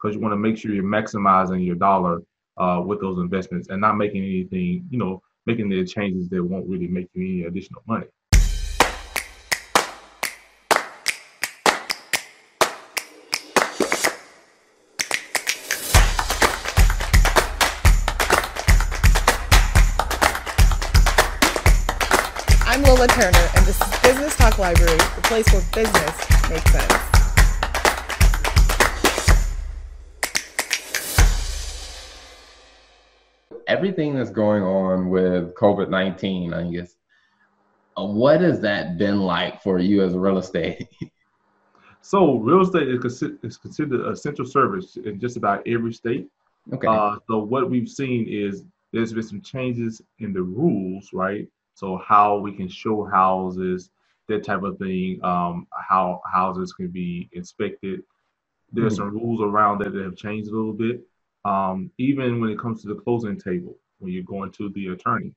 because you want to make sure you're maximizing your dollar uh, with those investments and not making anything, you know, making the changes that won't really make you any additional money. I'm Lola Turner, and this is Business Talk Library, the place where business makes sense. Everything that's going on with COVID 19, I guess, uh, what has that been like for you as a real estate? So, real estate is, is considered an essential service in just about every state. Okay. Uh, so, what we've seen is there's been some changes in the rules, right? So how we can show houses, that type of thing, um, how houses can be inspected. There's Mm-hmm. some rules around that that have changed a little bit. Um, even when it comes to the closing table, when you're going to the attorney,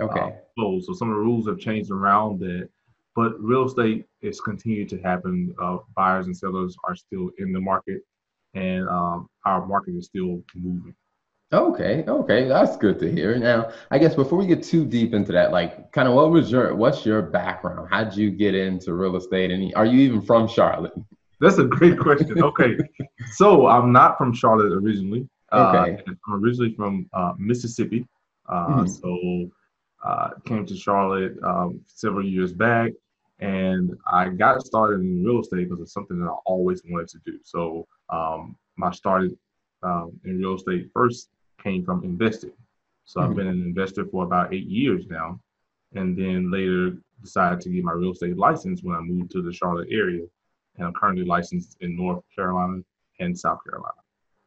okay. uh, close. So some of the rules have changed around that. But real estate is continued to happen. Uh, buyers and sellers are still in the market, and um, our market is still moving. Okay, okay, that's good to hear. Now, I guess before we get too deep into that, like, kind of, what was your, what's your background? How'd you get into real estate, and are you even from Charlotte? That's a great question. Okay, so I'm not from Charlotte originally. Okay. Uh, I'm originally from uh, Mississippi. Uh, Mhm. So uh, came to Charlotte um, several years back, and I got started in real estate because it's something that I always wanted to do. So um, I started um, in real estate first came from investing. So I've Mhm. been an investor for about eight years now, and then later decided to get my real estate license when I moved to the Charlotte area, and I'm currently licensed in North Carolina and South Carolina.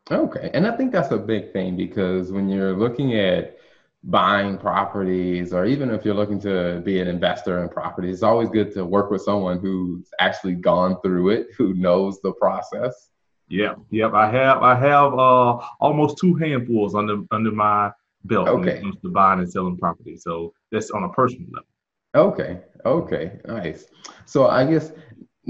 Okay, and I think that's a big thing because when you're looking at buying properties, or even if you're looking to be an investor in properties, it's always good to work with someone who's actually gone through it, who knows the process. Yeah, yep. I have I have uh almost two handfuls under under my belt when it comes to buying and selling property. So that's on a personal level. Okay, okay, nice. So I guess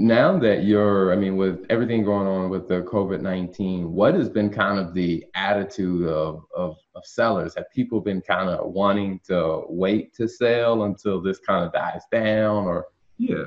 now that you're, I mean, with everything going on with the COVID 19, what has been kind of the attitude of, of, of sellers? Have people been kind of wanting to wait to sell until this kind of dies down or? Yeah,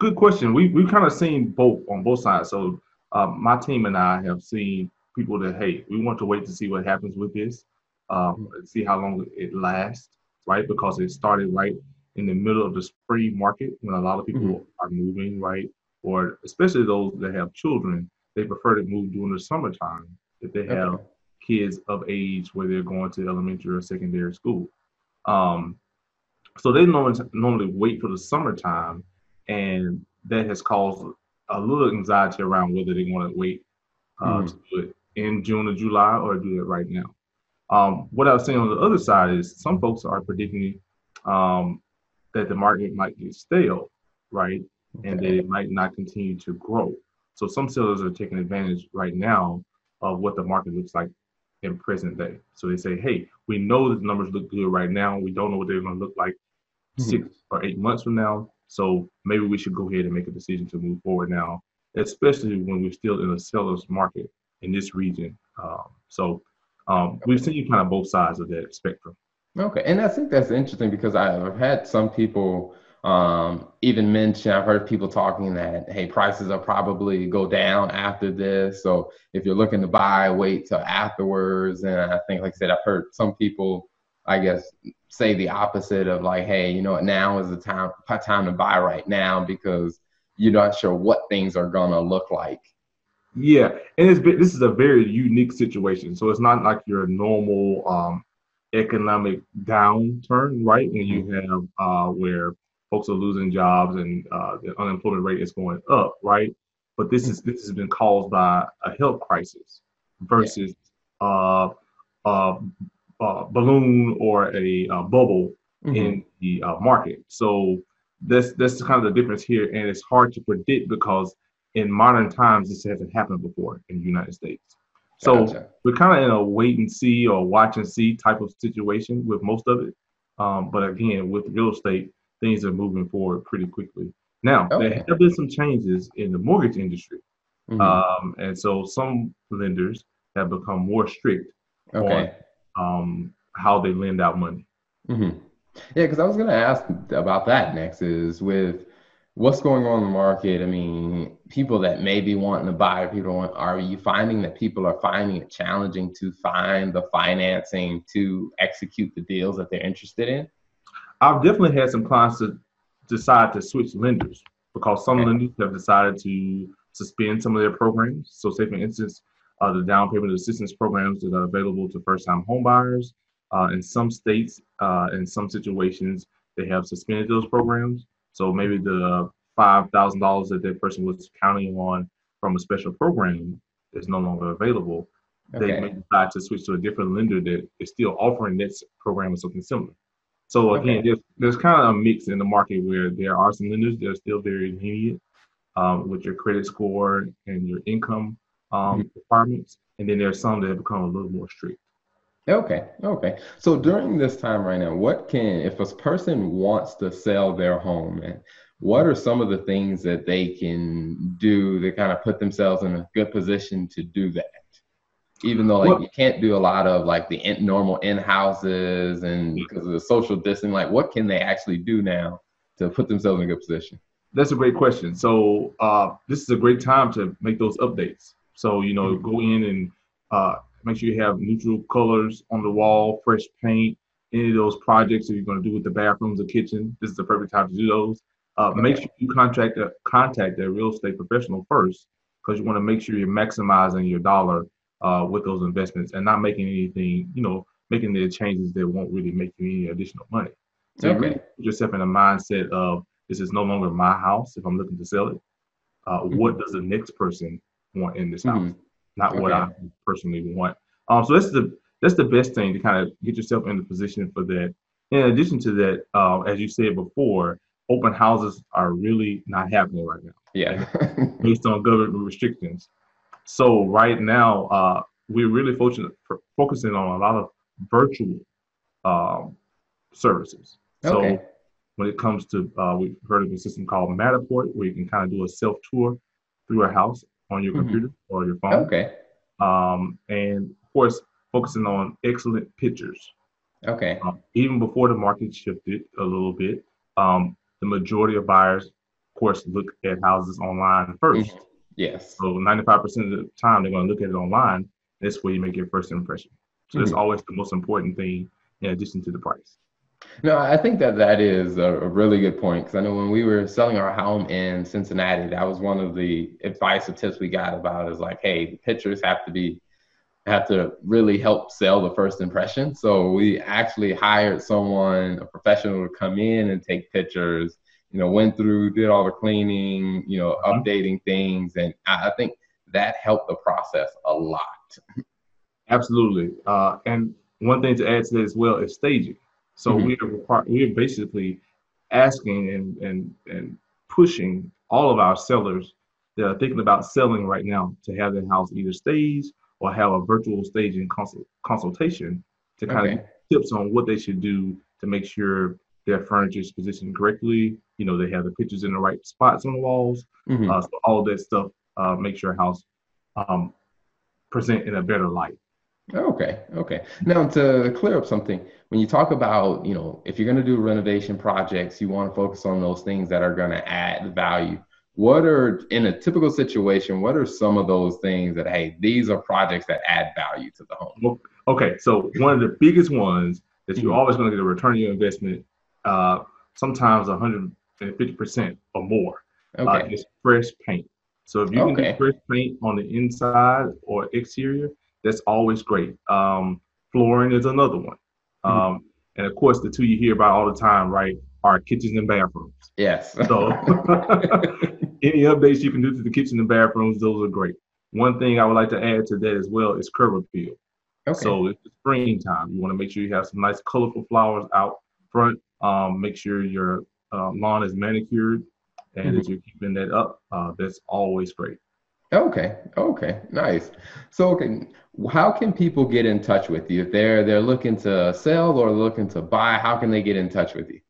good question. We we've kind of seen both on both sides. So um, my team and I have seen people that hey, we want to wait to see what happens with this, um, see how long it lasts, right? Because it started right in the middle of the spring market when a lot of people Mhm. are moving, right? Or especially those that have children, they prefer to move during the summertime if they have Okay. kids of age where they're going to elementary or secondary school. Um, so they normally, normally wait for the summertime, and that has caused a little anxiety around whether they want to wait uh, Mhm. to do it in June or July or do it right now. Um, what I was saying on the other side is some folks are predicting um, that the market might get stale, right? And they might not continue to grow. So some sellers are taking advantage right now of what the market looks like in present day. So they say, hey, we know that the numbers look good right now. We don't know what they're going to look like Mhm. six or eight months from now. So maybe we should go ahead and make a decision to move forward now, especially when we're still in a seller's market in this region. Um, so um, we've seen kind of both sides of that spectrum. Okay, and I think that's interesting because I've had some people um, even mention, I've heard people talking that, hey, prices will probably go down after this. So if you're looking to buy, wait till afterwards. And I think, like I said, I've heard some people, I guess, say the opposite of like, hey, you know what, now is the time time to buy right now because you're not sure what things are gonna look like. Yeah, and it's been, this is a very unique situation. So it's not like your normal um, economic downturn, right? When you have uh, where folks are losing jobs and uh, the unemployment rate is going up, right? But this is this has been caused by a health crisis versus uh, uh, uh, balloon or a uh, bubble Mhm. in the uh, market. So that's that's kind of the difference here, and it's hard to predict because in modern times this hasn't happened before in the United States. So Gotcha. we're kind of in a wait and see or watch and see type of situation with most of it. Um, but again, with real estate, things are moving forward pretty quickly. Now Okay. there have been some changes in the mortgage industry. Mm-hmm. Um, and so some lenders have become more strict okay. on um, how they lend out money. Mm-hmm. Yeah, because I was going to ask about that next. Is with what's going on in the market? I mean, people that may be wanting to buy, people want, are you finding that people are finding it challenging to find the financing to execute the deals that they're interested in? I've definitely had some clients that decide to switch lenders because some okay. lenders have decided to suspend some of their programs. So, say for instance, uh, the down payment assistance programs that are available to first-time homebuyers. Uh, in some states, uh, in some situations, they have suspended those programs. So maybe the five thousand dollars that that person was counting on from a special program is no longer available. Okay. They may decide to switch to a different lender that is still offering this program or something similar. So again, okay. there's, there's kind of a mix in the market where there are some lenders that are still very lenient um, with your credit score and your income um, mm-hmm. requirements, and then there's some that have become a little more strict. Okay, okay. So during this time right now, what can if a person wants to sell their home, and what are some of the things that they can do to kind of put themselves in a good position to do that? Even though like you can't do a lot of like the in, normal in houses and because of the social distancing, like what can they actually do now to put themselves in a good position? That's a great question. So uh, this is a great time to make those updates. So you know, mm-hmm. go in and uh, make sure you have neutral colors on the wall, fresh paint. Any of those projects that you're going to do with the bathrooms or kitchen, this is the perfect time to do those. Uh, okay. Make sure you contact a, contact a real estate professional first, because you want to make sure you're maximizing your dollar uh, with those investments and not making anything, you know, making the changes that won't really make you any additional money. So okay. you really put yourself in a mindset of this is no longer my house if I'm looking to sell it. Uh, mm-hmm. What does the next person want in this mm-hmm. house? Not okay. what I personally want. Um, so that's the that's the best thing to kind of get yourself in the position for that. In addition to that, uh, as you said before, open houses are really not happening right now. Yeah, based on government restrictions. So right now, uh, we're really focusing focusing on a lot of virtual um, services. Okay. So when it comes to, uh, we've heard of a system called Matterport, where you can kind of do a self tour through a house on your mm-hmm. computer or your phone. Okay. Um, and of course, focusing on excellent pictures. Okay. Um, even before the market shifted a little bit, um, the majority of buyers, of course, look at houses online 1st mm-hmm. Yes. So 95% of the time, they're going to look at it online. That's where you make your first impression. So mm-hmm. that's always the most important thing in addition to the price. No, I think that that is a, a really good point because I know when we were selling our home in Cincinnati, that was one of the advice or tips we got about is like, hey, the pictures have to be have to really help sell the first impression. So we actually hired someone, a professional, to come in and take pictures. You know, went through, did all the cleaning, you know, mm-hmm. updating things, and I, I think that helped the process a lot. Absolutely, uh, and one thing to add to that as well is staging. So mm-hmm. we are we are basically asking and and and pushing all of our sellers that are thinking about selling right now to have their house either staged or have a virtual staging consult, consultation to kind okay. of tips on what they should do to make sure their furniture is positioned correctly. You know, they have the pictures in the right spots on the walls. Mm-hmm. Uh, so all that stuff uh, makes your house um, present in a better light. Okay, okay. Now to clear up something, when you talk about, you know, if you're going to do renovation projects, you want to focus on those things that are going to add value. What are in a typical situation? What are some of those things that hey, these are projects that add value to the home? Okay, so one of the biggest ones that you're mm-hmm. always going to get a return on your investment, uh, sometimes 150 percent or more, uh, okay. uh, is fresh paint. So if you can okay. get fresh paint on the inside or exterior, that's always great. Um, flooring is another one. Mm-hmm. Um, and of course, the two you hear about all the time, right, are kitchens and bathrooms. Yes. So any updates you can do to the kitchen and bathrooms, those are great. One thing I would like to add to that as well is curb appeal. Okay. So it's springtime. You want to make sure you have some nice colorful flowers out front. Um, make sure your uh, lawn is manicured, and mm-hmm. as you're keeping that up, uh, that's always great. Okay. Okay. Nice. So, okay, how can people get in touch with you if they're they're looking to sell or looking to buy? How can they get in touch with you?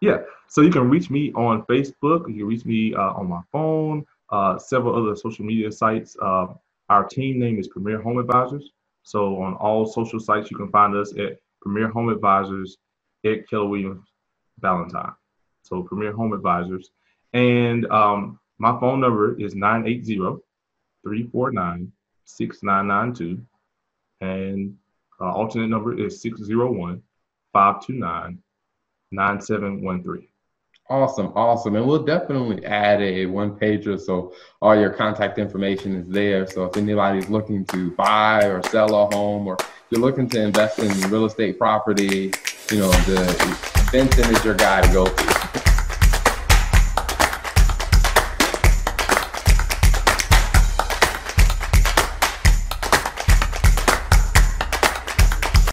Yeah. So you can reach me on Facebook. You can reach me uh, on my phone. uh, several other social media sites. Uh, our team name is Premier Home Advisors. So on all social sites, you can find us at Premier Home Advisors at Keller Williams Ballantyne. So Premier Home Advisors. And um, my phone number is 980 349 6992. And uh, alternate number is 601 529 9713. Awesome, awesome. And we'll definitely add a one pager so all your contact information is there. So if anybody's looking to buy or sell a home or you're looking to invest in real estate property, you know, the Benson is your guy to go.